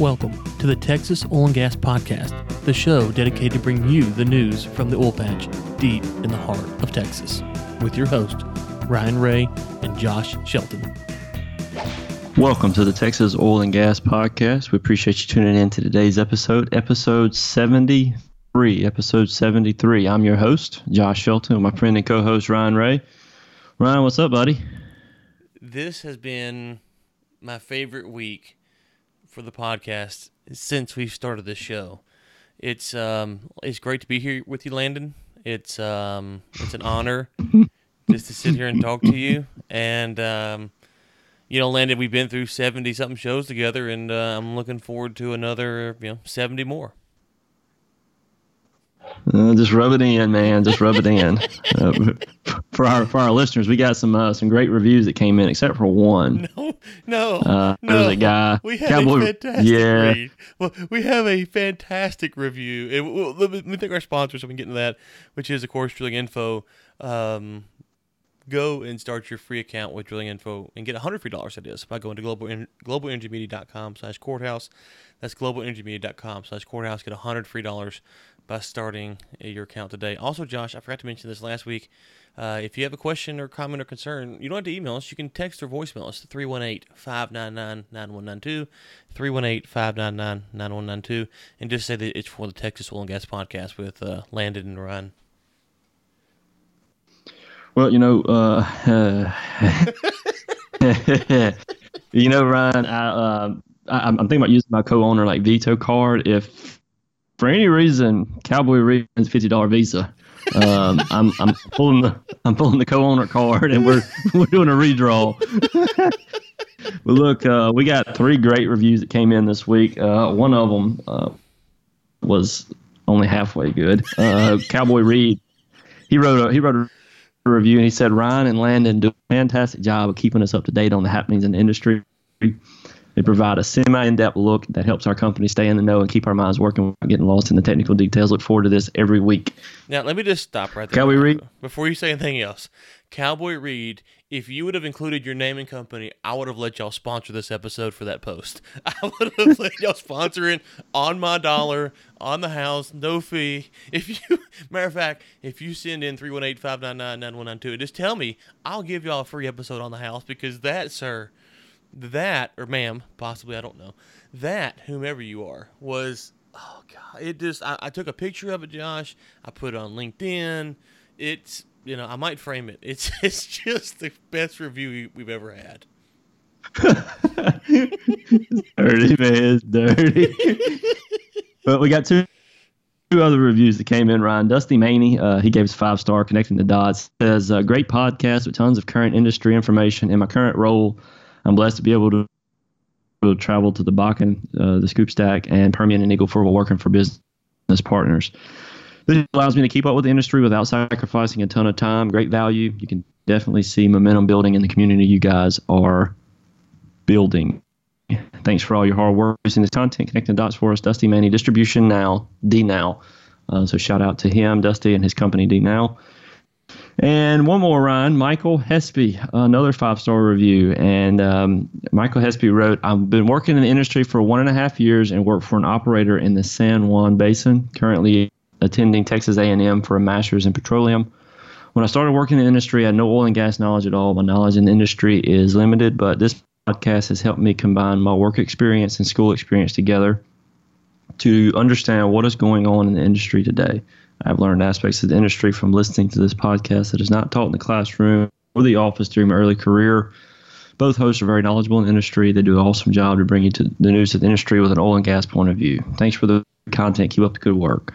Welcome to the Texas Oil and Gas Podcast, the show dedicated to bring you the news from the oil patch deep in the heart of Texas, with your host, Ryan Ray and Josh Shelton. Welcome to the Texas Oil and Gas Podcast. We appreciate you tuning in to today's episode, episode 73. Episode 73. I'm your host, Josh Shelton, with my friend and co host, Ryan Ray. Ryan, what's up, buddy? This has been my favorite week for the podcast since we started this show. It's um it's great to be here with you, Landon. It's um it's an honor just to sit here and talk to you. And um, you know, Landon, we've been through seventy something shows together, and uh, I'm looking forward to another you know seventy more. Uh, just rub it in, man. Just rub it in. Uh, for our for our listeners, we got some uh, some great reviews that came in, except for one. No, no, Uh, no. there's a guy. We have Cowboy- a fantastic yeah. read. Well, we have a fantastic review. It, well, let, me, thank our sponsors. so we can get into that, which is, of course, Drilling Info. Um, go and start your free account with Drilling Info and get 100 free dollars is by going to global, globalenergymedia.com slash courthouse. That's globalenergymedia.com slash courthouse. Get 100 free dollars by starting your account today. Also, Josh, I forgot to mention this last week. Uh, if you have a question or comment or concern, you don't have to email us. You can text or voicemail us 318 599 9192. 318 599 9192. And just say that it's for the Texas Oil and Gas Podcast with uh, Landon and Ryan. Well, you know, uh, you know, Ryan, I, uh, I, I'm thinking about using my co-owner like veto card. If for any reason Cowboy Reed has fifty dollar visa, um, I'm I'm pulling the I'm pulling the co-owner card and we're we're doing a redraw. but look, uh, we got three great reviews that came in this week. Uh, one of them uh, was only halfway good. Uh, Cowboy Reed, he wrote a he wrote a review and he said Ryan and Landon do a fantastic job of keeping us up to date on the happenings in the industry. They provide a semi in-depth look that helps our company stay in the know and keep our minds working without getting lost in the technical details. Look forward to this every week. Now, let me just stop right there. Cowboy Reed? Before you say anything else, Cowboy Reed, if you would have included your name and company, I would have let y'all sponsor this episode for that post. I would have let y'all sponsor it on my dollar, on the house, no fee. If you, matter of fact, if you send in 318 599 9192, just tell me, I'll give y'all a free episode on the house because that, sir, that, or ma'am, possibly, I don't know, that, whomever you are, was oh god it just I, I took a picture of it josh i put it on linkedin it's you know i might frame it it's it's just the best review we- we've ever had dirty man, dirty. but we got two two other reviews that came in. Ryan Dusty Maney, uh, he gave us five star. Connecting the dots says uh, great podcast with tons of current industry information. In my current role, I'm blessed to be able to, to travel to the Bakken, uh, the Scoop Stack, and Permian and Eagle Ford while working for business partners. This allows me to keep up with the industry without sacrificing a ton of time. Great value. You can definitely see momentum building in the community you guys are building. Thanks for all your hard work using this content, connecting dots for us. Dusty Manny, Distribution Now, D Now. Uh, so shout out to him, Dusty, and his company, D Now. And one more, Ryan, Michael Hespy, another five star review. And um, Michael Hespy wrote, I've been working in the industry for one and a half years and work for an operator in the San Juan Basin, currently attending Texas A&M for a master's in petroleum. When I started working in the industry, I had no oil and gas knowledge at all. My knowledge in the industry is limited, but this podcast has helped me combine my work experience and school experience together to understand what is going on in the industry today. I've learned aspects of the industry from listening to this podcast that is not taught in the classroom or the office during my early career. Both hosts are very knowledgeable in the industry. They do an awesome job to bring you to the news of the industry with an oil and gas point of view. Thanks for the content. Keep up the good work.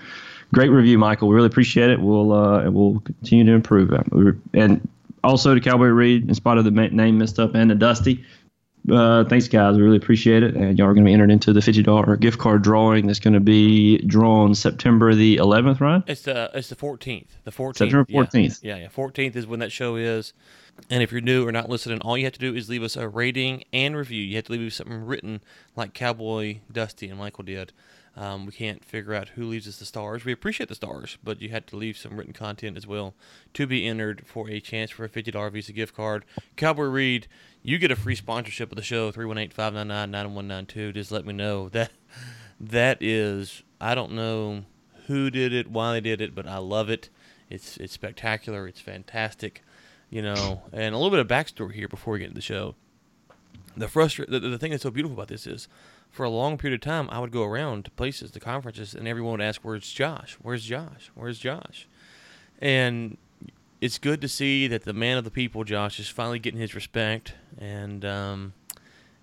Great review, Michael. We really appreciate it. We'll uh, we'll continue to improve. And also to Cowboy Reed, in spite of the name messed up, and the Dusty. Uh, thanks, guys. We really appreciate it. And y'all are going to be entered into the fifty dollar gift card drawing that's going to be drawn September the 11th, right? it's the it's the 14th the 14th September yeah. 14th. yeah yeah 14th is when that show is and if you're new or not listening all you have to do is leave us a rating and review you have to leave something written like cowboy dusty and michael did Um, we can't figure out who leaves us the stars. We appreciate the stars, but you had to leave some written content as well to be entered for a chance for a $50 Visa gift card. Cowboy Reed, you get a free sponsorship of the show, 318-599-9192. Just let me know. That That is, I don't know who did it, why they did it, but I love it. It's, it's spectacular. It's fantastic, you know. And a little bit of backstory here before we get into the show. The, frustra- the, the thing that's so beautiful about this is for a long period of time, I would go around to places, to conferences, and everyone would ask, "Where's Josh? Where's Josh? Where's Josh?" And it's good to see that the man of the people, Josh, is finally getting his respect, and um,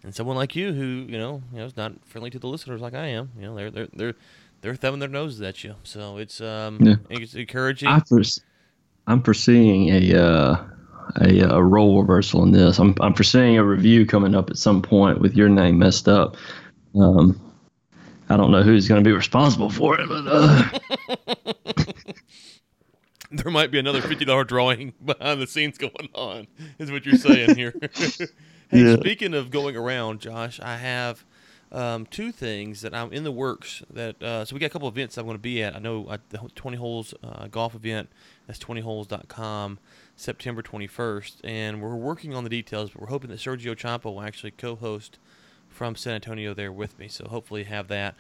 and someone like you, who you know, you know, is not friendly to the listeners like I am. You know, they're they're they're they're thumbing their noses at you. So it's um, yeah. it's encouraging. I I'm foreseeing a. Uh a, a role reversal in this. I'm, I'm foreseeing a review coming up at some point with your name messed up. Um, I don't know who's going to be responsible for it, but uh... there might be another fifty dollar drawing behind the scenes going on. Is what you're saying here. hey, yeah. speaking of going around, Josh, I have um, two things that I'm in the works. That uh, so we got a couple events I'm going to be at. I know at the 20 holes uh, golf event. That's 20holes.com, September 21st, and we're working on the details. But we're hoping that Sergio Chapa will actually co-host from San Antonio there with me. So hopefully have that.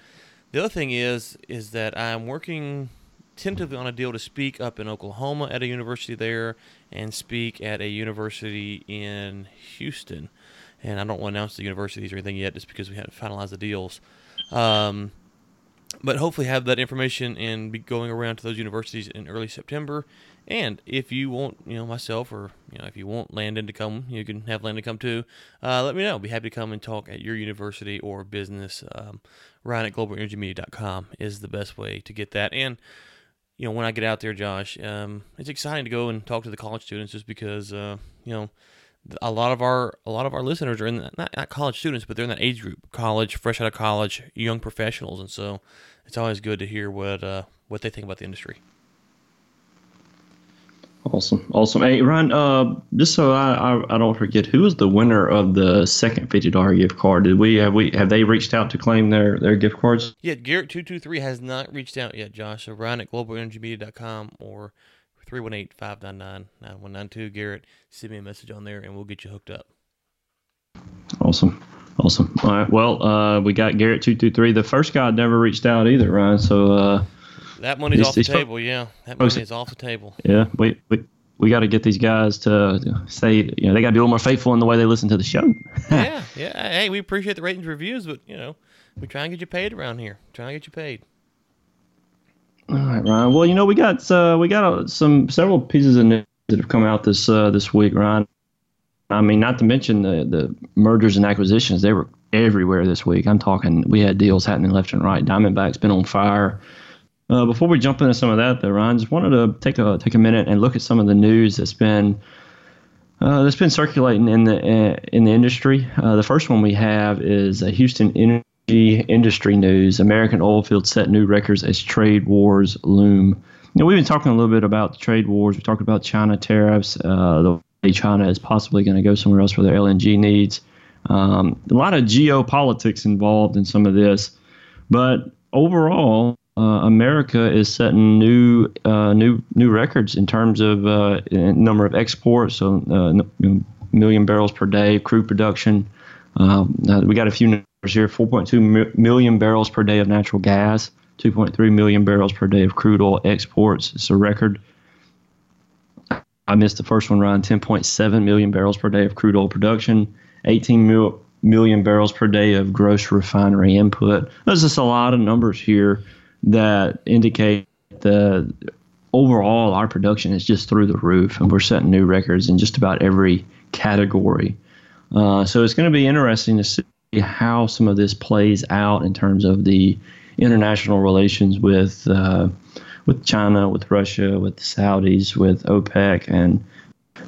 The other thing is is that I'm working tentatively on a deal to speak up in Oklahoma at a university there and speak at a university in Houston. And I don't want to announce the universities or anything yet just because we haven't finalized the deals. Um, but hopefully have that information and be going around to those universities in early September and if you want, you know, myself or, you know, if you want Landon to come, you can have Landon come too. Uh, let me know. I'll be happy to come and talk at your university or business. Um, Ryan at globalenergymedia.com is the best way to get that. And, you know, when I get out there, Josh, um, it's exciting to go and talk to the college students just because, uh, you know, a lot of our a lot of our listeners are in the, not, not college students, but they're in that age group, college, fresh out of college, young professionals, and so it's always good to hear what uh, what they think about the industry. Awesome, awesome. Hey, Ryan, uh, just so I, I, I don't forget, who was the winner of the second fifty dollar gift card? Did we have we have they reached out to claim their their gift cards? Yeah, Garrett two two three has not reached out yet, Josh. So Ryan at globalenergymedia.com or 318-599-9192. Garrett, send me a message on there and we'll get you hooked up. Awesome. Awesome. All right. Well, uh, we got Garrett two two three. The first guy never reached out either, Ryan. So uh, that money's off the table. Yeah, that money is off the table. Yeah, we we, we got to get these guys to say, you know, they got to be a little more faithful in the way they listen to the show. yeah, yeah. Hey, we appreciate the ratings reviews, but you know, we try and get you paid around here. Try and get you paid. All right, Ryan. Well, you know, we got uh, we got uh, some several pieces of news that have come out this uh, this week, Ryan. I mean, not to mention the the mergers and acquisitions; they were everywhere this week. I'm talking, we had deals happening left and right. Diamondback's been on fire. Uh, before we jump into some of that, though, Ryan, just wanted to take a take a minute and look at some of the news that's been uh, that's been circulating in the uh, in the industry. The first one we have is a Houston Industry News: American oil fields set new records as trade wars loom. Know, we've been talking a little bit about trade wars. We talked about China tariffs, uh, the way China is possibly going to go somewhere else for their LNG needs. Um, a lot of geopolitics involved in some of this, but overall, uh, America is setting new uh, new new records in terms of uh, number of exports, so uh, million barrels per day, crude production. Um, we got a few here: 4.2 million barrels per day of natural gas, 2.3 million barrels per day of crude oil exports. It's a record. I missed the first one, Ryan. 10.7 million barrels per day of crude oil production, 18 mil- million barrels per day of gross refinery input. There's just a lot of numbers here that indicate the overall our production is just through the roof, and we're setting new records in just about every category. Uh, so it's going to be interesting to see how some of this plays out in terms of the international relations with uh, with China, with Russia, with the Saudis, with OPEC, and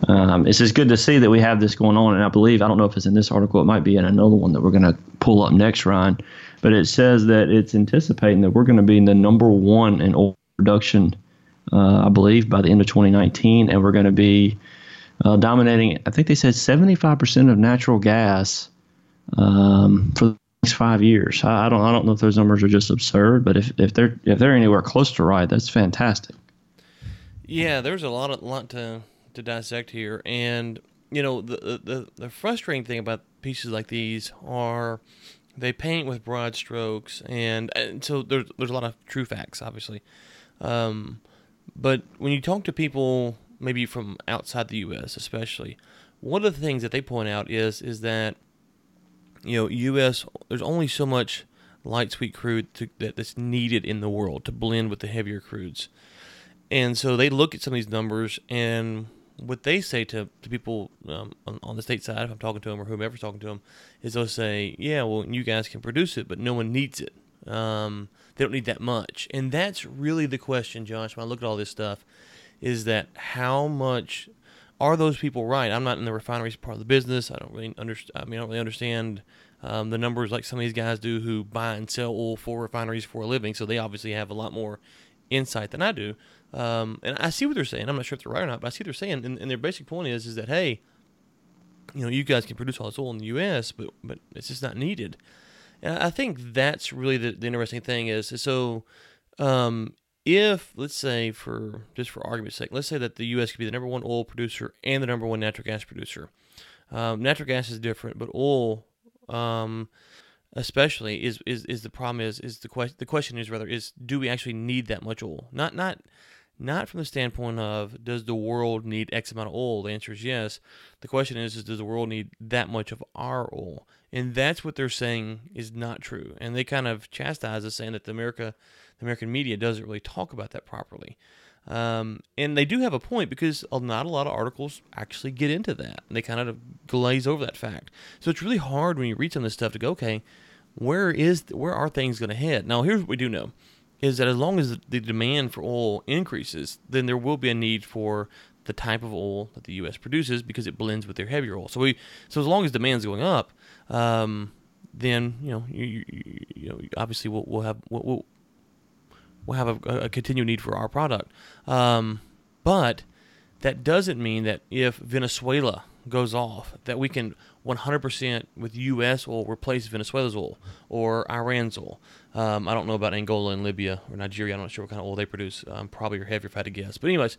um, it's just good to see that we have this going on. And I believe I don't know if it's in this article, it might be in another one that we're going to pull up next, Ryan but it says that it's anticipating that we're going to be the number one in oil production, uh, I believe, by the end of 2019, and we're going to be uh, dominating. I think they said 75% of natural gas um, for the five years. I, I don't I don't know if those numbers are just absurd, but if, if they're if they're anywhere close to right, that's fantastic. Yeah, there's a lot of lot to to dissect here, and you know the the the frustrating thing about pieces like these are they paint with broad strokes, and, and so there's there's a lot of true facts, obviously, um, but when you talk to people maybe from outside the U.S. especially, one of the things that they point out is is that you know U.S. there's only so much light sweet crude to, that, that's needed in the world to blend with the heavier crudes, and so they look at some of these numbers and what they say to, to people um, on, on, the state side, if I'm talking to them or whomever's talking to them, is they'll say, yeah, well, you guys can produce it, but no one needs it. Um, they don't need that much. And that's really the question, Josh, when I look at all this stuff, is that how much are those people right? I'm not in the refineries part of the business. I don't really understand. I mean, I don't really understand um, the numbers like some of these guys do who buy and sell oil for refineries for a living. So they obviously have a lot more insight than I do. Um, and I see what they're saying. I'm not sure if they're right or not, but I see what they're saying. And, and, their basic point is, is that hey, you know, you guys can produce all this oil in the U.S., but but it's just not needed. And I think that's really the, the interesting thing is so. Um, if let's say for just for argument's sake, let's say that the U.S. could be the number one oil producer and the number one natural gas producer. Um, natural gas is different, but oil, um, especially, is, is is the problem is is the question the question is rather is do we actually need that much oil? Not not not from the standpoint of does the world need X amount of oil? The answer is yes. The question is, is does the world need that much of our oil? And that's what they're saying is not true. And they kind of chastise us saying that America, the American media doesn't really talk about that properly. Um, and they do have a point because not a lot of articles actually get into that. They kind of glaze over that fact. So it's really hard when you read some of this stuff to go, okay, where is where are things going to head? Now here's what we do know is that as long as the demand for oil increases, then there will be a need for the type of oil that the U.S. produces because it blends with their heavier oil. So we, so as long as demand's going up, um, then you know, you, you, you, know, obviously we'll, we'll have we'll, we'll have a, a, continued need for our product. Um, but that doesn't mean that if Venezuela goes off, that we can 100% with U.S. oil replace Venezuela's oil or Iran's oil. Um, I don't know about Angola and Libya or Nigeria. I'm not sure what kind of oil they produce. Um, probably are heavier if I had to guess. But anyways,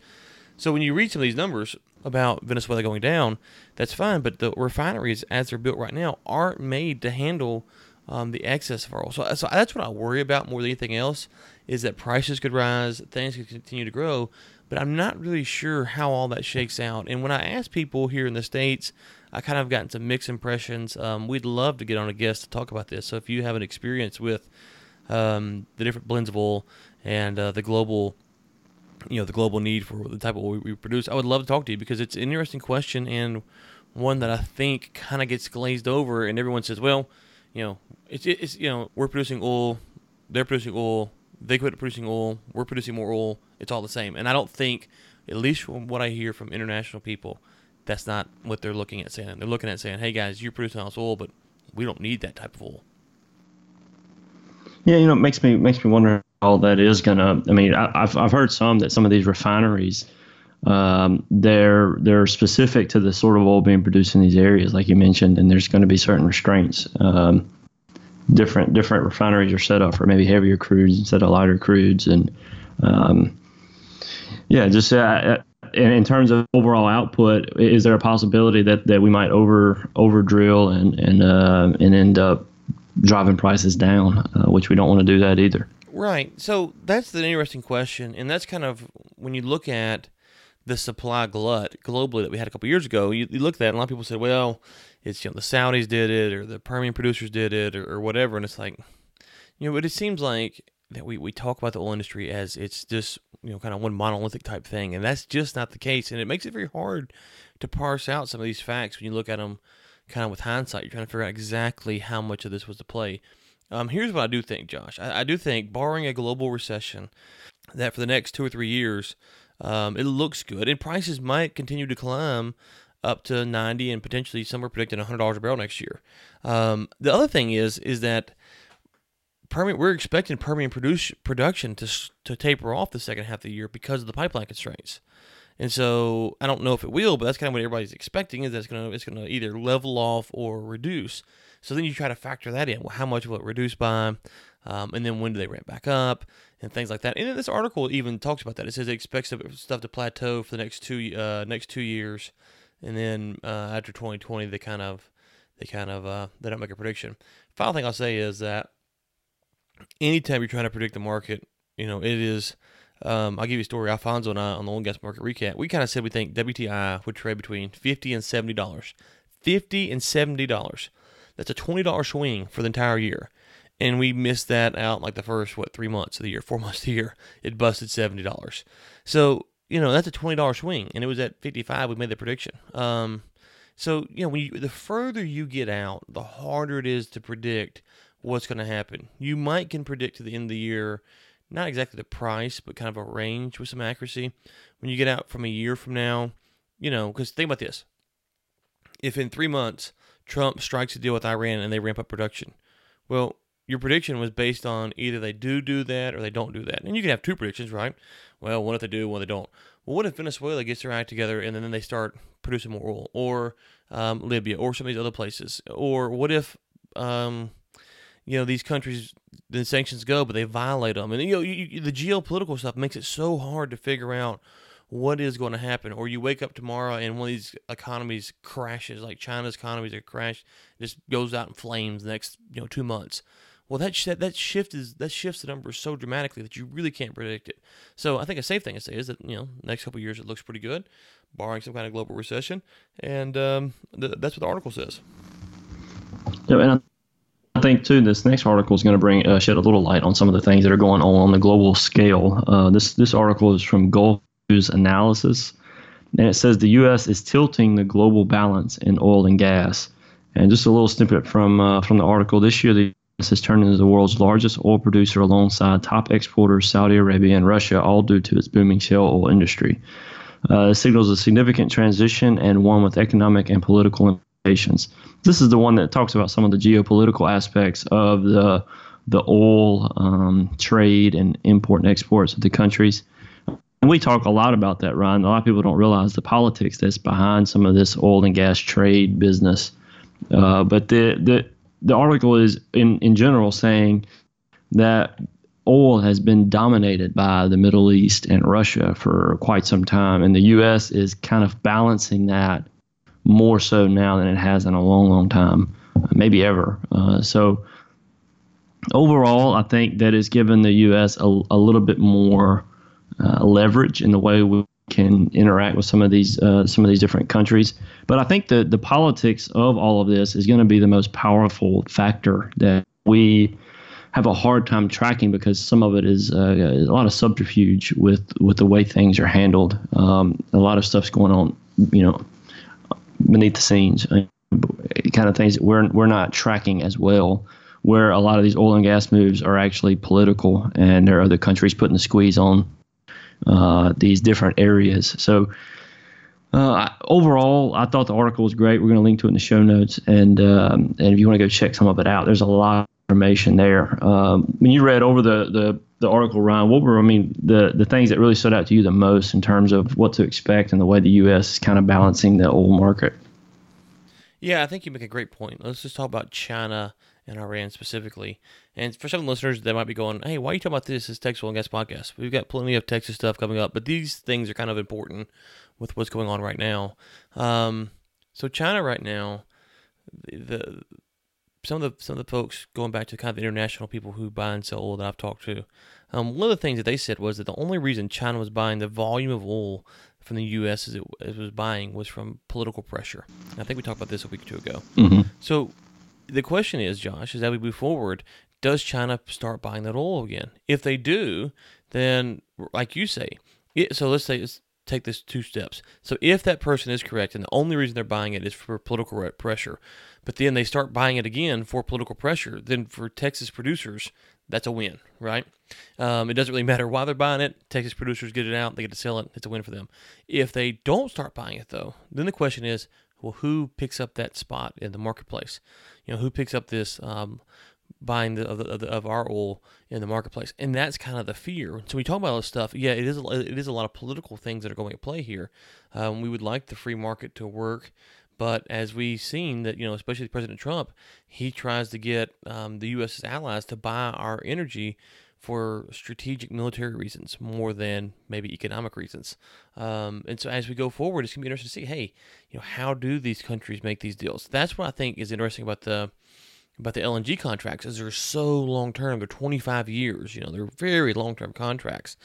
so when you read some of these numbers about Venezuela going down, that's fine. But the refineries, as they're built right now, aren't made to handle um, the excess of oil. So, so that's what I worry about more than anything else is that prices could rise, things could continue to grow, but I'm not really sure how all that shakes out. And when I ask people here in the States, I kind of gotten some mixed impressions. Um, we'd love to get on a guest to talk about this. So if you have an experience with um, the different blends of oil and uh, the global, you know, the global need for the type of oil we produce, I would love to talk to you because it's an interesting question and one that I think kind of gets glazed over. And everyone says, well, you know, it's, it's you know, we're producing oil, they're producing oil, they quit producing oil, we're producing more oil. It's all the same. And I don't think, at least from what I hear from international people, that's not what they're looking at saying. They're looking at saying, hey guys, you're producing all this oil, but we don't need that type of oil. Yeah, you know, it makes me makes me wonder how that is gonna. I mean, I, have I've heard some that some of these refineries, um, they're they're specific to the sort of oil being produced in these areas, like you mentioned, and there's going to be certain restraints. Um, different different refineries are set up for maybe heavier crudes instead of lighter crudes, and um, yeah, just uh, in, in terms of overall output, is there a possibility that, that we might over over drill and and uh, and end up driving prices down, uh, which we don't want to do that either. Right. So that's the interesting question, and that's kind of when you look at the supply glut globally that we had a couple years ago. You, you look at that, and a lot of people said, "Well, it's you know the Saudis did it, or the Permian producers did it, or, or whatever," and it's like, you know, but it seems like that we, we talk about the oil industry as it's just you know kind of one monolithic type thing, and that's just not the case, and it makes it very hard to parse out some of these facts when you look at them kind of with hindsight. You're trying to figure out exactly how much of this was to play. Um, here's what I do think, Josh. I, I, do think, barring a global recession, that for the next two or three years, um, it looks good, and prices might continue to climb up to 90 and potentially some are predicting $100 a barrel next year. Um, the other thing is is that Permian, we're expecting Permian produce, production to to taper off the second half of the year because of the pipeline constraints. And so I don't know if it will, but that's kind of what everybody's expecting is that it's gonna it's gonna either level off or reduce. So then you try to factor that in. Well, how much will it reduce by? Um, and then when do they ramp back up and things like that. And this article even talks about that. It says it expects stuff to plateau for the next two uh, next two years, and then uh, after 2020 they kind of they kind of uh, they don't make a prediction. Final thing I'll say is that anytime you're trying to predict the market, you know it is. Um, I'll give you a story. Alfonso and I on the oil gas market recap, we kind of said we think WTI would trade between fifty and seventy dollars. Fifty and seventy dollars. That's a twenty dollar swing for the entire year and we missed that out like the first what three months of the year, four months of the year. It busted seventy dollars. So you know that's a twenty dollar swing, and it was at fifty five. We made the prediction. Um, so you know when you, the further you get out, the harder it is to predict what's going to happen. You might can predict to the end of the year, not exactly the price, but kind of a range with some accuracy. When you get out from a year from now, you know, because think about this: if in three months Trump strikes a deal with Iran and they ramp up production, well, your prediction was based on either they do do that or they don't do that. And you can have two predictions, right? Well, what if they do, what if they don't? Well, what if Venezuela gets their act together and then they start producing more oil, or um, Libya, or some of these other places? Or what if, um, you know, these countries, the sanctions go, but they violate them? And, you know, you, you, the geopolitical stuff makes it so hard to figure out what is going to happen. Or you wake up tomorrow and one of these economies crashes, like China's economies are crashed, just goes out in flames the next, you know, two months well, that sh- that shift is that shifts the numbers so dramatically that you really can't predict it. So I think a safe thing to say is that you know next couple years it looks pretty good, barring some kind of global recession, and um, th- that's what the article says. Yeah, and I think too this next article is going to bring uh, shed a little light on some of the things that are going on on the global scale. Uh, this this article is from Gulf News Analysis, and it says the U.S. is tilting the global balance in oil and gas. And just a little snippet from uh, from the article. This year, the has turned into the world's largest oil producer alongside top exporters Saudi Arabia and Russia, all due to its booming shale oil industry. Uh, signals a significant transition and one with economic and political implications. This is the one that talks about some of the geopolitical aspects of the the oil um, trade and import and exports of the countries. And we talk a lot about that, Ryan. A lot of people don't realize the politics that's behind some of this oil and gas trade business. Uh, but the the the article is in, in general saying that oil has been dominated by the Middle East and Russia for quite some time, and the U.S. is kind of balancing that more so now than it has in a long, long time, maybe ever. Uh, so overall, I think that has given the U.S. a, a little bit more uh, leverage in the way we can interact with some of these uh, some of these different countries. But I think the the politics of all of this is going to be the most powerful factor that we have a hard time tracking because some of it is uh, a lot of subterfuge with with the way things are handled. Um, a lot of stuff's going on, you know, beneath the scenes, uh, kind of things that we're we're not tracking as well. Where a lot of these oil and gas moves are actually political, and there are other countries putting the squeeze on uh, these different areas. So uh, overall, I thought the article was great. We're going to link to it in the show notes, and um, and if you want to go check some of it out, there's a lot of information there. Um, when you read over the, the the article, Ryan, what were I mean the the things that really stood out to you the most in terms of what to expect and the way the U.S. is kind of balancing the oil market? Yeah, I think you make a great point. Let's just talk about China and Iran specifically. And for some listeners that might be going, hey, why are you talking about this as Texas Oil and Gas Podcast? We've got plenty of Texas stuff coming up, but these things are kind of important with what's going on right now. Um, so China right now, the, the some of the some of the folks going back to kind of the international people who buy and sell oil that I've talked to, um, one of the things that they said was that the only reason China was buying the volume of oil from the U.S. as it, as it was buying was from political pressure. And I think we talked about this a week or two ago. Mm-hmm. So the question is, Josh, as we move forward, does China start buying that oil again? If they do, then like you say, it, so let's say let's take this two steps. So if that person is correct, and the only reason they're buying it is for political pressure, but then they start buying it again for political pressure, then for Texas producers, that's a win, right? Um, it doesn't really matter why they're buying it. Texas producers get it out, they get to sell it. It's a win for them. If they don't start buying it, though, then the question is, well, who picks up that spot in the marketplace? You know, who picks up this um, buying the, of, the, of our oil in the marketplace, and that's kind of the fear. So we talk about all this stuff. Yeah, it is a, it is a lot of political things that are going to play here. Um, we would like the free market to work, but as we've seen that you know, especially President Trump, he tries to get um, the U.S.'s allies to buy our energy for strategic military reasons more than maybe economic reasons. Um, and so as we go forward, it's gonna be interesting to see, hey, you know, how do these countries make these deals? That's what I think is interesting about the about the LNG contracts is they're so long term. They're 25 years. You know, they're very long term contracts.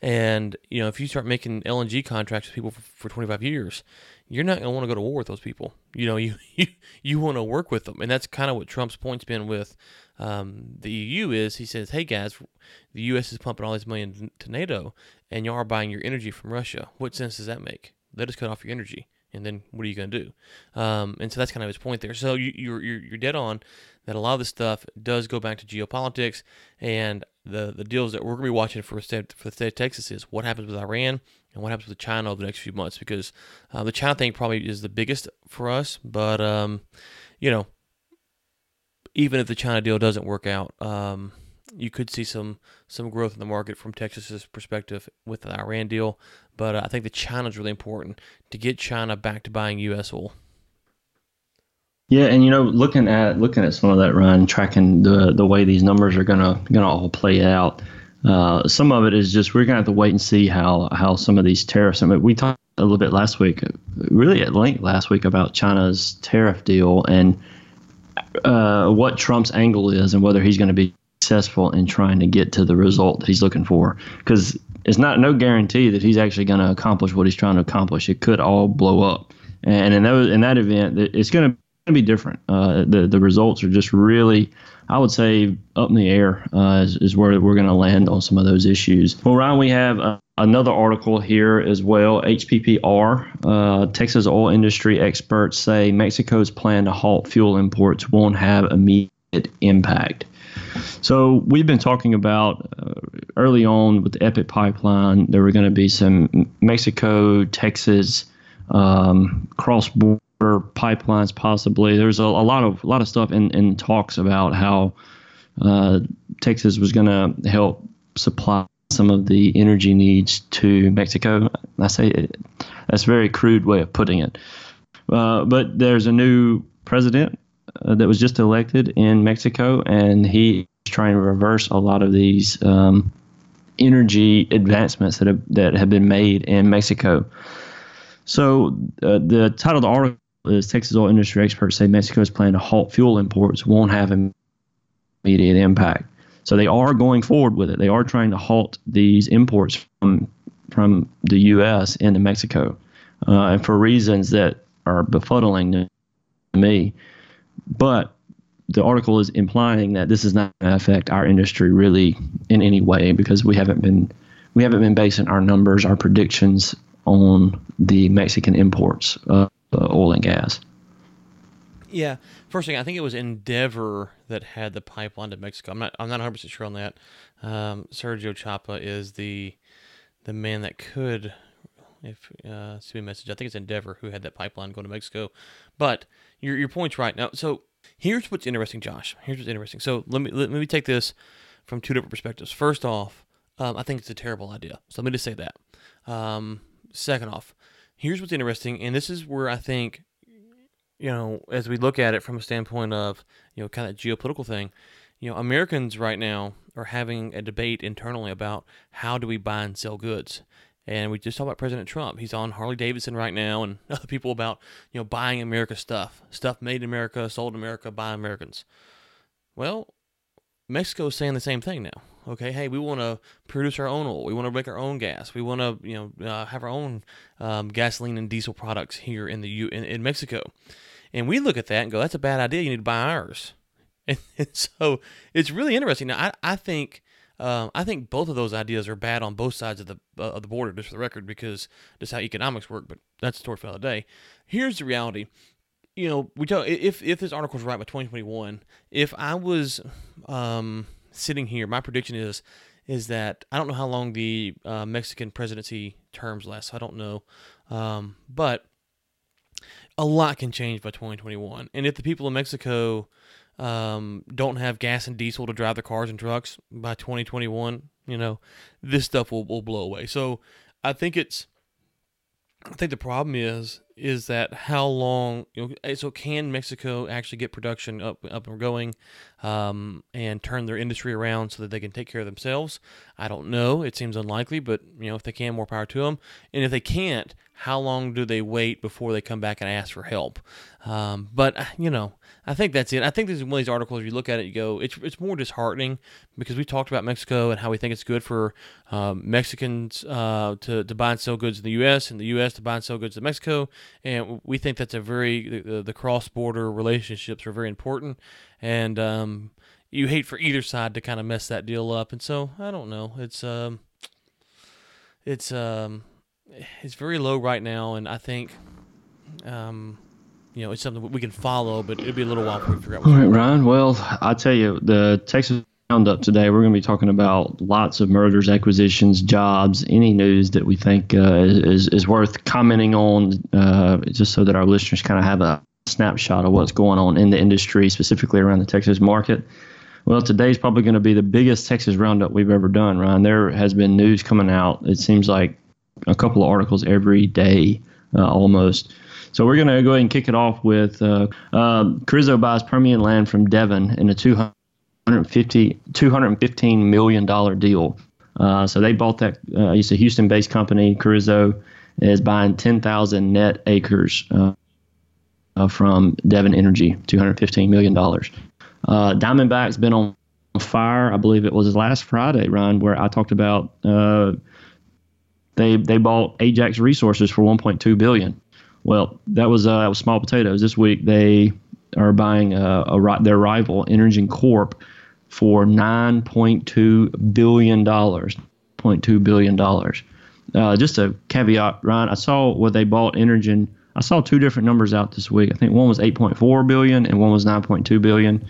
And you know, if you start making LNG contracts with people for, for 25 years, you're not going to want to go to war with those people. You know, you you, you want to work with them, and that's kind of what Trump's point's been with um, the EU. Is he says, "Hey guys, the U.S. is pumping all this money to NATO, and y'all are buying your energy from Russia. What sense does that make? Let us cut off your energy." and then what are you going to do? Um, and so that's kind of his point there. So you, you're, you're you're dead on that. A lot of this stuff does go back to geopolitics, and the the deals that we're going to be watching for state, for the state of Texas is what happens with Iran and what happens with China over the next few months. Because uh, the China thing probably is the biggest for us, but um, you know, even if the China deal doesn't work out. Um, you could see some some growth in the market from Texas's perspective with the Iran deal. But uh, I think the China is really important to get China back to buying U.S. oil. Yeah, and you know, looking at looking at some of that run, tracking the the way these numbers are gonna gonna all play out. Uh, some of it is just we're gonna have to wait and see how how some of these tariffs. I mean, we talked a little bit last week, really at length last week about China's tariff deal and uh, what Trump's angle is and whether he's going to be successful in trying to get to the result that he's looking for. Because it's not no guarantee that he's actually going to accomplish what he's trying to accomplish. It could all blow up, and in that in that event, it's going to be different. Uh, the the results are just really, I would say, up in the air. Uh, is, is where we're going to land on some of those issues. Well, Ryan, we have uh, another article here as well. HPPR, uh, Texas oil industry experts say Mexico's plan to halt fuel imports won't have immediate impact. So we've been talking about uh, early on with the EPIC pipeline, there were going to be some Mexico, Texas, um, cross border pipelines possibly. There's a, a, lot of a lot of stuff in, in talks about how uh, Texas was going to help supply some of the energy needs to Mexico. I say it, that's a very crude way of putting it. Uh, but there's a new president uh, that was just elected in Mexico, and he is trying to reverse a lot of these um, energy advancements that have that have been made in Mexico. So uh, the title of the article is Texas oil industry experts say Mexico's plan to halt fuel imports won't have immediate impact. So they are going forward with it. They are trying to halt these imports from from the U.S. into Mexico, uh, and for reasons that are befuddling to me. But the article is implying that this is not going to affect our industry really in any way because we haven't been we haven't been basing our numbers, our predictions on the Mexican imports of uh, oil and gas. Yeah, first thing I think it was Endeavor that had the pipeline to Mexico. I'm not I'm not 100 percent sure on that. Um, Sergio Chapa is the the man that could if uh, send me a message. I think it's Endeavor who had that pipeline going to Mexico. But your your point's right. Now, so here's what's interesting, Josh. Here's what's interesting. So let me let, me take this from two different perspectives. First off, um, I think it's a terrible idea. So let me just say that. Um, second off, here's what's interesting, and this is where I think, you know, as we look at it from a standpoint of you know kind of geopolitical thing, you know, Americans right now are having a debate internally about how do we buy and sell goods. And we just talked about President Trump. He's on Harley Davidson right now, and other people about you know buying America stuff, stuff made in America, sold in America by Americans. Well, Mexico is saying the same thing now. Okay, hey, we want to produce our own oil. We want to make our own gas. We want to you know uh, have our own um, gasoline and diesel products here in the U in, in Mexico. And we look at that and go, that's a bad idea. You need to buy ours. And, and so it's really interesting. Now, I, I think um, I think both of those ideas are bad on both sides of the uh, of the border, just for the record, because that's how economics work. But that's the story for the day. Here's the reality. You know, we tell if if this article is right by 2021, if I was um, sitting here, my prediction is is that I don't know how long the uh, Mexican presidency terms last. I don't know, um, but a lot can change by 2021. And if the people of Mexico um, don't have gas and diesel to drive their cars and trucks by 2021, you know, this stuff will, will blow away. So I think it's, I think the problem is is that how long you know eh, so can Mexico actually get production up up and going um, and turn their industry around so that they can take care of themselves? I don't know. It seems unlikely but you know if they can more power to them and if they can't how long do they wait before they come back and ask for help um, but uh, you know I think that's it. I think this is one of these articles. If you look at it, you go, it's it's more disheartening because we talked about Mexico and how we think it's good for um, Mexicans uh, to to buy and sell goods in the U.S. and the U.S. to buy and sell goods in Mexico, and we think that's a very the, the cross border relationships are very important, and um, you hate for either side to kind of mess that deal up. And so I don't know. It's um, it's um, it's very low right now, and I think um you know, it's something we can follow, but it'll be a little while before we figure out. All right, Ryan. Well, I tell you, the Texas Roundup today, we're going to be talking about lots of mergers, acquisitions, jobs, any news that we think uh, is is worth commenting on, uh, just so that our listeners kind of have a snapshot of what's going on in the industry, specifically around the Texas market. Well, today's probably going to be the biggest Texas Roundup we've ever done, Ryan. There has been news coming out. It seems like a couple of articles every day, uh, almost. So we're going to go ahead and kick it off with uh, uh, Carrizo buys Permian land from Devon in a 250, $215 million deal. Uh, so they bought that. Uh, it's a Houston-based company. Carrizo is buying 10,000 net acres uh, uh, from Devon Energy, $215 million. Diamondback's been on fire. I believe it was last Friday, Ryan, where I talked about they they bought Ajax Resources for 1.2 billion. Well, that was uh, was small potatoes. This week they are buying a, a their rival Energen Corp for 9.2 billion dollars. 0.2 billion dollars. Uh, just a caveat, Ryan. I saw what they bought Energen. I saw two different numbers out this week. I think one was 8.4 billion and one was 9.2 billion.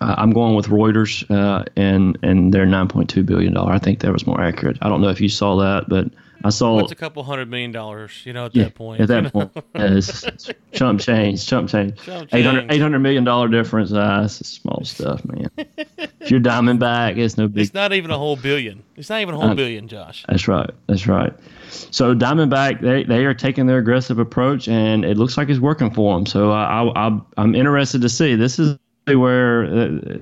Uh, I'm going with Reuters uh, and and their 9.2 billion dollar. I think that was more accurate. I don't know if you saw that, but I saw. What's a couple hundred million dollars? You know, at yeah, that point. At that point, yeah, it's, it's chump change, chump change. Chump 800, 800 million dollar difference. Uh, it's small stuff, man. if you're Diamondback, it's no big. It's not even a whole billion. It's not even a whole billion, Josh. That's right. That's right. So Diamondback, they, they are taking their aggressive approach, and it looks like it's working for them. So I, I, I'm interested to see. This is where uh,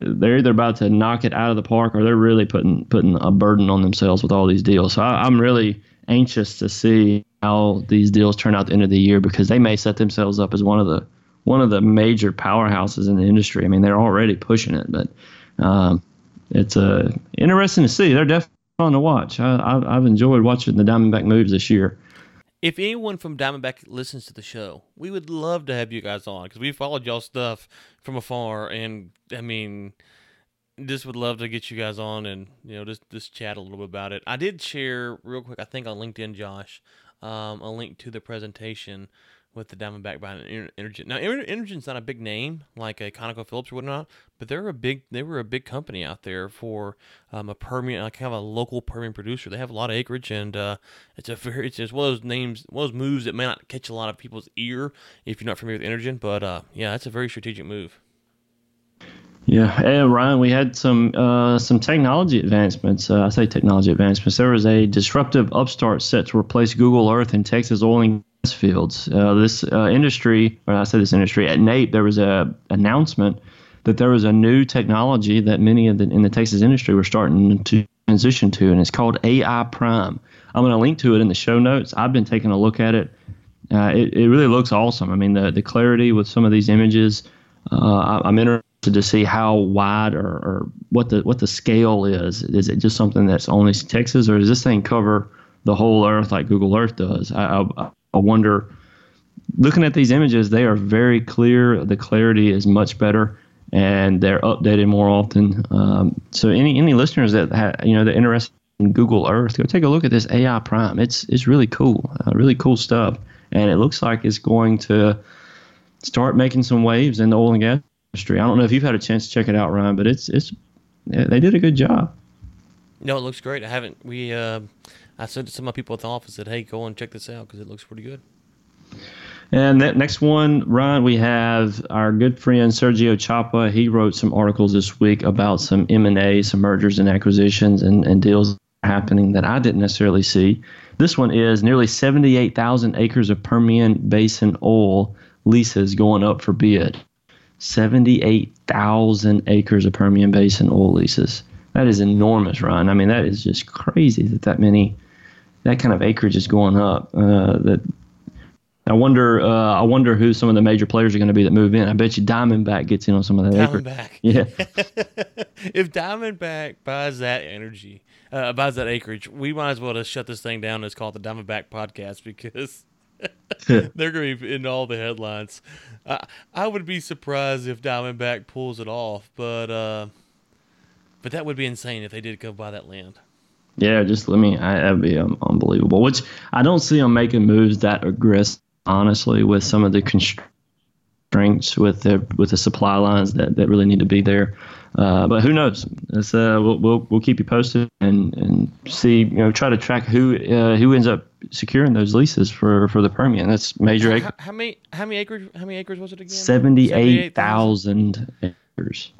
they're either about to knock it out of the park or they're really putting putting a burden on themselves with all these deals. So I, am really anxious to see how these deals turn out at the end of the year because they may set themselves up as one of the one of the major powerhouses in the industry. I mean, they're already pushing it, but um, it's uh, interesting to see. They're definitely fun to watch. I, have enjoyed watching the Diamondback moves this year. If anyone from Diamondback listens to the show, we would love to have you guys on because we followed y'all stuff from afar, and I mean, just would love to get you guys on and you know just just chat a little bit about it. I did share real quick, I think on LinkedIn, Josh, um, a link to the presentation with the Diamondback buying Energen. Now, Energen's not a big name like a ConocoPhillips or whatnot, but they're a big they were a big company out there for um, a Permian, like kind of a local Permian producer. They have a lot of acreage, and uh, it's a very it's just one of those names, one of those moves that may not catch a lot of people's ear if you're not familiar with Energen. But uh, yeah, it's a very strategic move. Yeah, Ryan, we had some uh, some technology advancements. Uh, I say technology advancements. There was a disruptive upstart set to replace Google Earth in Texas oil and fields. Uh, this uh, industry, or I say this industry, at NAPE, there was a announcement that there was a new technology that many of the in the Texas industry were starting to transition to, and it's called AI Prime. I'm going to link to it in the show notes. I've been taking a look at it. Uh, it, it really looks awesome. I mean, the the clarity with some of these images. Uh, I, am interested to see how wide or, or what the what the scale is. Is it just something that's only Texas, or does this thing cover the whole Earth like Google Earth does? I, I, I wonder. Looking at these images, they are very clear. The clarity is much better, and they're updated more often. Um, so, any any listeners that ha, you know that interested in Google Earth, go take a look at this AI Prime. It's it's really cool, uh, really cool stuff, and it looks like it's going to start making some waves in the oil and gas industry. I don't know if you've had a chance to check it out, Ryan, but it's it's they did a good job. No, it looks great. I haven't. We uh, I said to some of my people at the office that, hey, go and check this out because it looks pretty good. And that next one, Ron, we have our good friend Sergio Chapa. He wrote some articles this week about some M&A, some mergers and acquisitions and, and deals happening that I didn't necessarily see. This one is nearly 78,000 acres of Permian Basin oil leases going up for bid. 78,000 acres of Permian Basin oil leases. That is enormous, Ron. I mean, that is just crazy that that many, that kind of acreage is going up. Uh, that I wonder. Uh, I wonder who some of the major players are going to be that move in. I bet you Diamondback gets in on some of that. Diamondback. Acreage. Yeah. if Diamondback buys that energy, uh, buys that acreage, we might as well just shut this thing down. And it's called the Diamondback Podcast because they're going to be in all the headlines. I I would be surprised if Diamondback pulls it off, but uh, but that would be insane if they did go buy that land. Yeah, just let me. I, that'd be um, unbelievable. Which I don't see them making moves that aggressive honestly, with some of the constraints with the with the supply lines that, that really need to be there. Uh, but who knows? It's, uh, we'll, we'll we'll keep you posted and, and see you know try to track who uh, who ends up securing those leases for, for the Permian. That's major. How, how many how many acres how many acres was it again? Seventy eight thousand acres.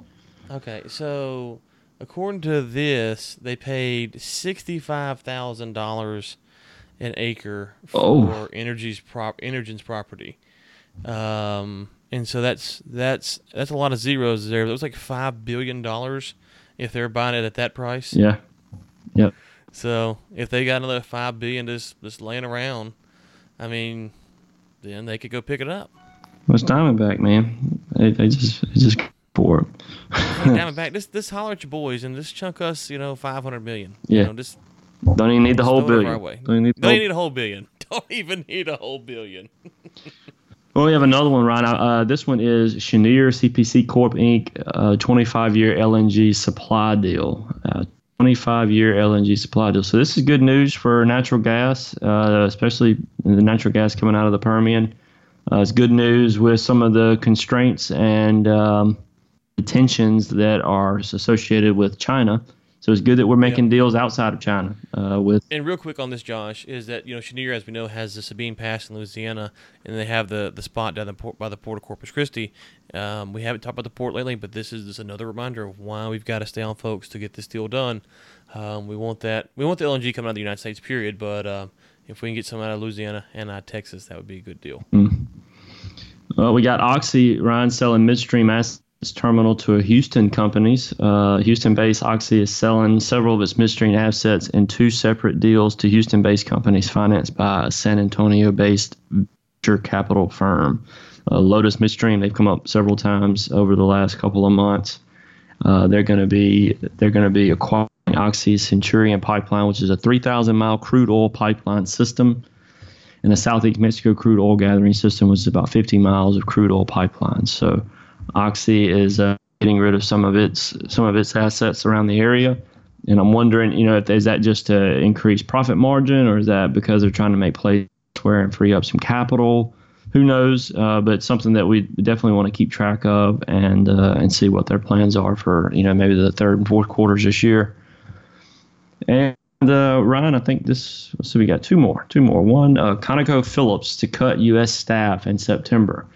Okay, so according to this, they paid sixty five thousand dollars an acre for oh. Energy's prop Energen's property. Um, and so that's that's that's a lot of zeros there. That was like five billion dollars if they're buying it at that price. Yeah. Yep. So if they got another five billion just just laying around, I mean, then they could go pick it up. What's Diamondback, man? They, they just they just pour it. Diamondback, this this holler at your boys and just chunk us, you know, five hundred million. Yeah. You know, just don't even need the whole billion. Don't even need, Don't even need a whole billion. Don't even need a whole billion. well, we have another one, Ryan. Uh, this one is Cheniere CPC Corp Inc. Uh, 25 year LNG supply deal. Uh, 25 year LNG supply deal. So this is good news for natural gas, uh, especially the natural gas coming out of the Permian. Uh, it's good news with some of the constraints and um, tensions that are associated with China. So it's good that we're making deals outside of China uh, with. And real quick on this, Josh, is that you know Cheniere, as we know, has the Sabine Pass in Louisiana, and they have the the spot down the port by the port of Corpus Christi. Um, we haven't talked about the port lately, but this is just another reminder of why we've got to stay on, folks, to get this deal done. Um, we want that. We want the LNG coming out of the United States, period. But uh, if we can get some out of Louisiana and out of Texas, that would be a good deal. Mm. Well, we got Oxy Ryan selling midstream assets terminal to a Houston companies. Uh, Houston-based Oxy is selling several of its midstream assets in two separate deals to Houston-based companies financed by a San Antonio-based venture capital firm. Uh, Lotus Midstream, they've come up several times over the last couple of months. Uh, they're going to be they're going to be acquiring Oxy's Centurion pipeline, which is a 3,000 mile crude oil pipeline system, and the Southeast Mexico crude oil gathering system, which is about 50 miles of crude oil pipelines. So Oxy is uh, getting rid of some of its some of its assets around the area, and I'm wondering, you know, if is that just to increase profit margin, or is that because they're trying to make plays where and free up some capital? Who knows? Uh, but something that we definitely want to keep track of and uh, and see what their plans are for you know maybe the third and fourth quarters this year. And uh, Ryan, I think this. So we got two more, two more. One, uh, ConocoPhillips to cut U.S. staff in September.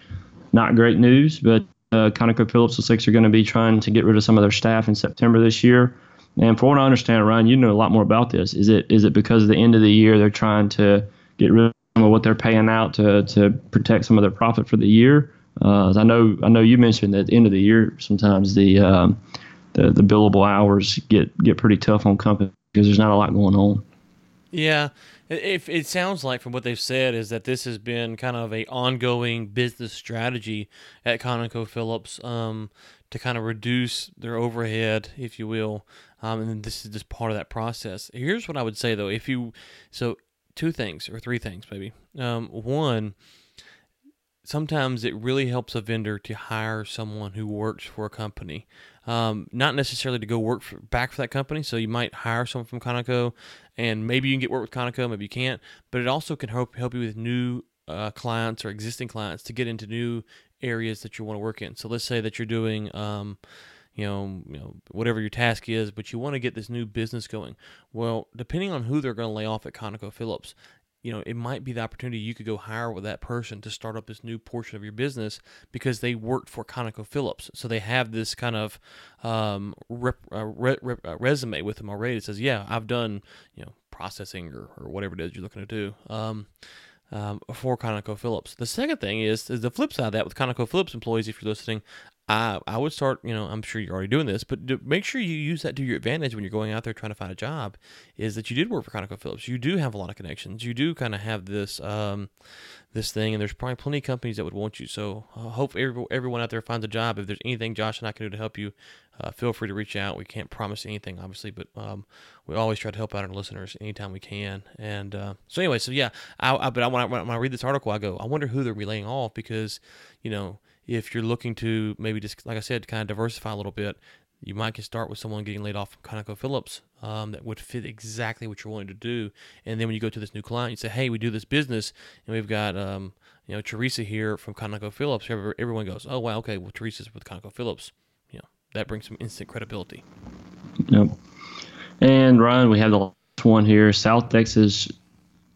Not great news, but uh, ConocoPhillips looks like they're going to be trying to get rid of some of their staff in September this year. And for what I understand, Ryan, you know a lot more about this. Is it is it because of the end of the year they're trying to get rid of some of what they're paying out to to protect some of their profit for the year? Uh, I know I know you mentioned that at the end of the year sometimes the um, the, the billable hours get get pretty tough on companies because there's not a lot going on. Yeah, if it sounds like from what they've said is that this has been kind of a ongoing business strategy at ConocoPhillips um, to kind of reduce their overhead, if you will, um, and this is just part of that process. Here's what I would say though: if you so two things or three things, maybe. Um, one, sometimes it really helps a vendor to hire someone who works for a company um, not necessarily to go work for, back for that company. So you might hire someone from Conoco, and maybe you can get work with Conoco, maybe you can't. But it also can help help you with new uh, clients or existing clients to get into new areas that you want to work in. So let's say that you're doing. Um, you know, you know, whatever your task is, but you want to get this new business going. Well, depending on who they're going to lay off at ConocoPhillips, you know, it might be the opportunity you could go hire with that person to start up this new portion of your business because they worked for ConocoPhillips. So they have this kind of um, rep, uh, re, uh, resume with them already that says, yeah, I've done, you know, processing or, or whatever it is you're looking to do. Um, um, for ConocoPhillips. The second thing is, is the flip side of that with ConocoPhillips employees, if you're listening, I, I would start, you know, I'm sure you're already doing this, but make sure you use that to your advantage when you're going out there trying to find a job. Is that you did work for ConocoPhillips? You do have a lot of connections. You do kind of have this um, this thing, and there's probably plenty of companies that would want you. So uh, hope every, everyone out there finds a job. If there's anything Josh and I can do to help you, uh, feel free to reach out. We can't promise anything, obviously, but um, we always try to help out our listeners anytime we can. And uh, so anyway, so yeah, I, I but I, when, I, when I read this article, I go, I wonder who they're relaying off because you know if you're looking to maybe just like I said, kind of diversify a little bit, you might get start with someone getting laid off from ConocoPhillips um, that would fit exactly what you're wanting to do. And then when you go to this new client, you say, "Hey, we do this business, and we've got um, you know Teresa here from ConocoPhillips." Everyone goes, "Oh, wow, okay, well Teresa's with ConocoPhillips." You know that brings some instant credibility. Yep. And Ryan, we have the last one here: South Texas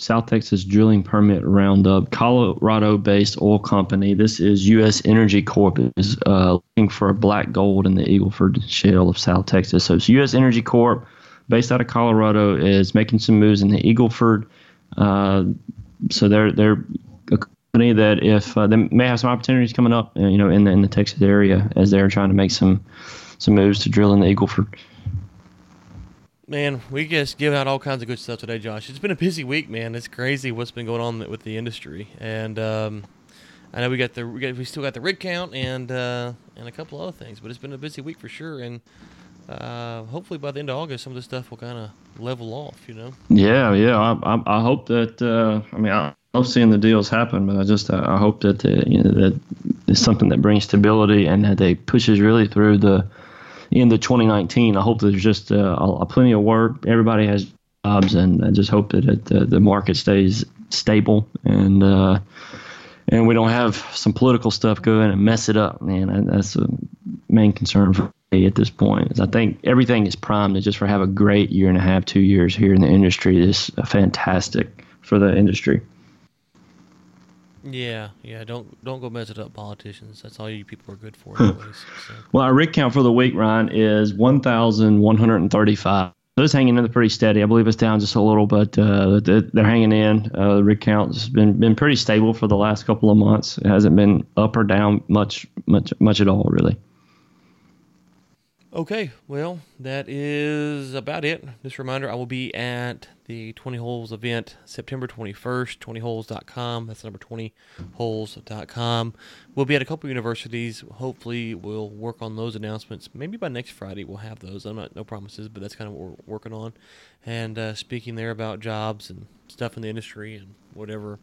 South Texas Drilling Permit Roundup, Colorado-based oil company. This is U.S. Energy Corp. is uh, looking for black gold in the Eagleford Shale of South Texas. So it's U.S. Energy Corp. based out of Colorado is making some moves in the Eagleford. Uh, so they're they're a company that if uh, they may have some opportunities coming up, you know, in the in the Texas area as they're trying to make some some moves to drill in the Eagleford. Man, we just give out all kinds of good stuff today, Josh. It's been a busy week, man. It's crazy what's been going on with the industry, and um, I know we got the we, got, we still got the rig count and uh, and a couple other things, but it's been a busy week for sure. And uh, hopefully by the end of August, some of this stuff will kind of level off. You know? Yeah, yeah. I, I, I hope that. Uh, I mean, I love seeing the deals happen, but I just I hope that uh, you know that it's something that brings stability and that they pushes really through the in the 2019. I hope there's just uh, plenty of work. Everybody has jobs, and I just hope that it, the, the market stays stable and uh, and we don't have some political stuff go in and mess it up. Man, that's the main concern for me at this point. Is I think everything is primed to just for have a great year and a half, two years here in the industry. This is fantastic for the industry. Yeah, yeah. Don't don't go mess it up, politicians. That's all you people are good for, anyways. So. Well, our rig count for the week, Ryan, is one thousand one hundred and thirty-five. It's hanging in pretty steady. I believe it's down just a little, but uh, they're hanging in. Uh, the rig count has been been pretty stable for the last couple of months. It hasn't been up or down much, much, much at all, really. Okay, well, that is about it. Just a reminder, I will be at the 20 Holes event September 21st, 20holes.com. That's number 20holes.com. We'll be at a couple universities. Hopefully, we'll work on those announcements. Maybe by next Friday, we'll have those. I'm not, no promises, but that's kind of what we're working on. And uh, speaking there about jobs and stuff in the industry and whatever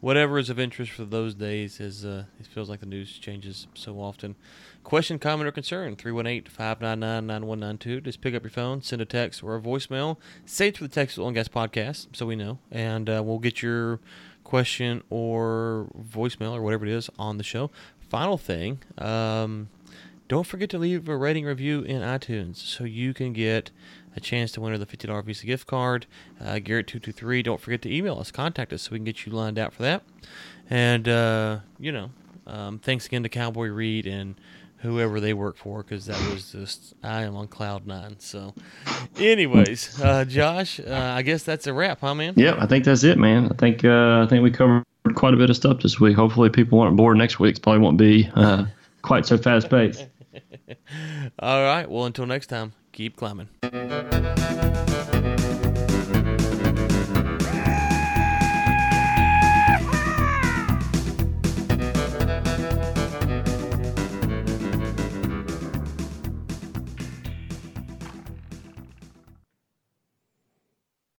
whatever is of interest for those days is uh, it feels like the news changes so often Question, comment, or concern 318 599 9192. Just pick up your phone, send a text or a voicemail. Say it for the Texas Oil and Gas Podcast so we know. And uh, we'll get your question or voicemail or whatever it is on the show. Final thing um, don't forget to leave a rating review in iTunes so you can get a chance to win the $50 Visa gift card. Uh, Garrett223, don't forget to email us, contact us so we can get you lined out for that. And, uh, you know, um, thanks again to Cowboy Reed and whoever they work for because that was just I am on cloud nine. So, anyways, uh, Josh, uh, I guess that's a wrap, huh, man? Yeah, I think that's it, man. I think uh, I think we covered quite a bit of stuff this week. Hopefully, people aren't bored next week. It's probably won't be uh, quite so fast paced. All right. Well, until next time, keep climbing.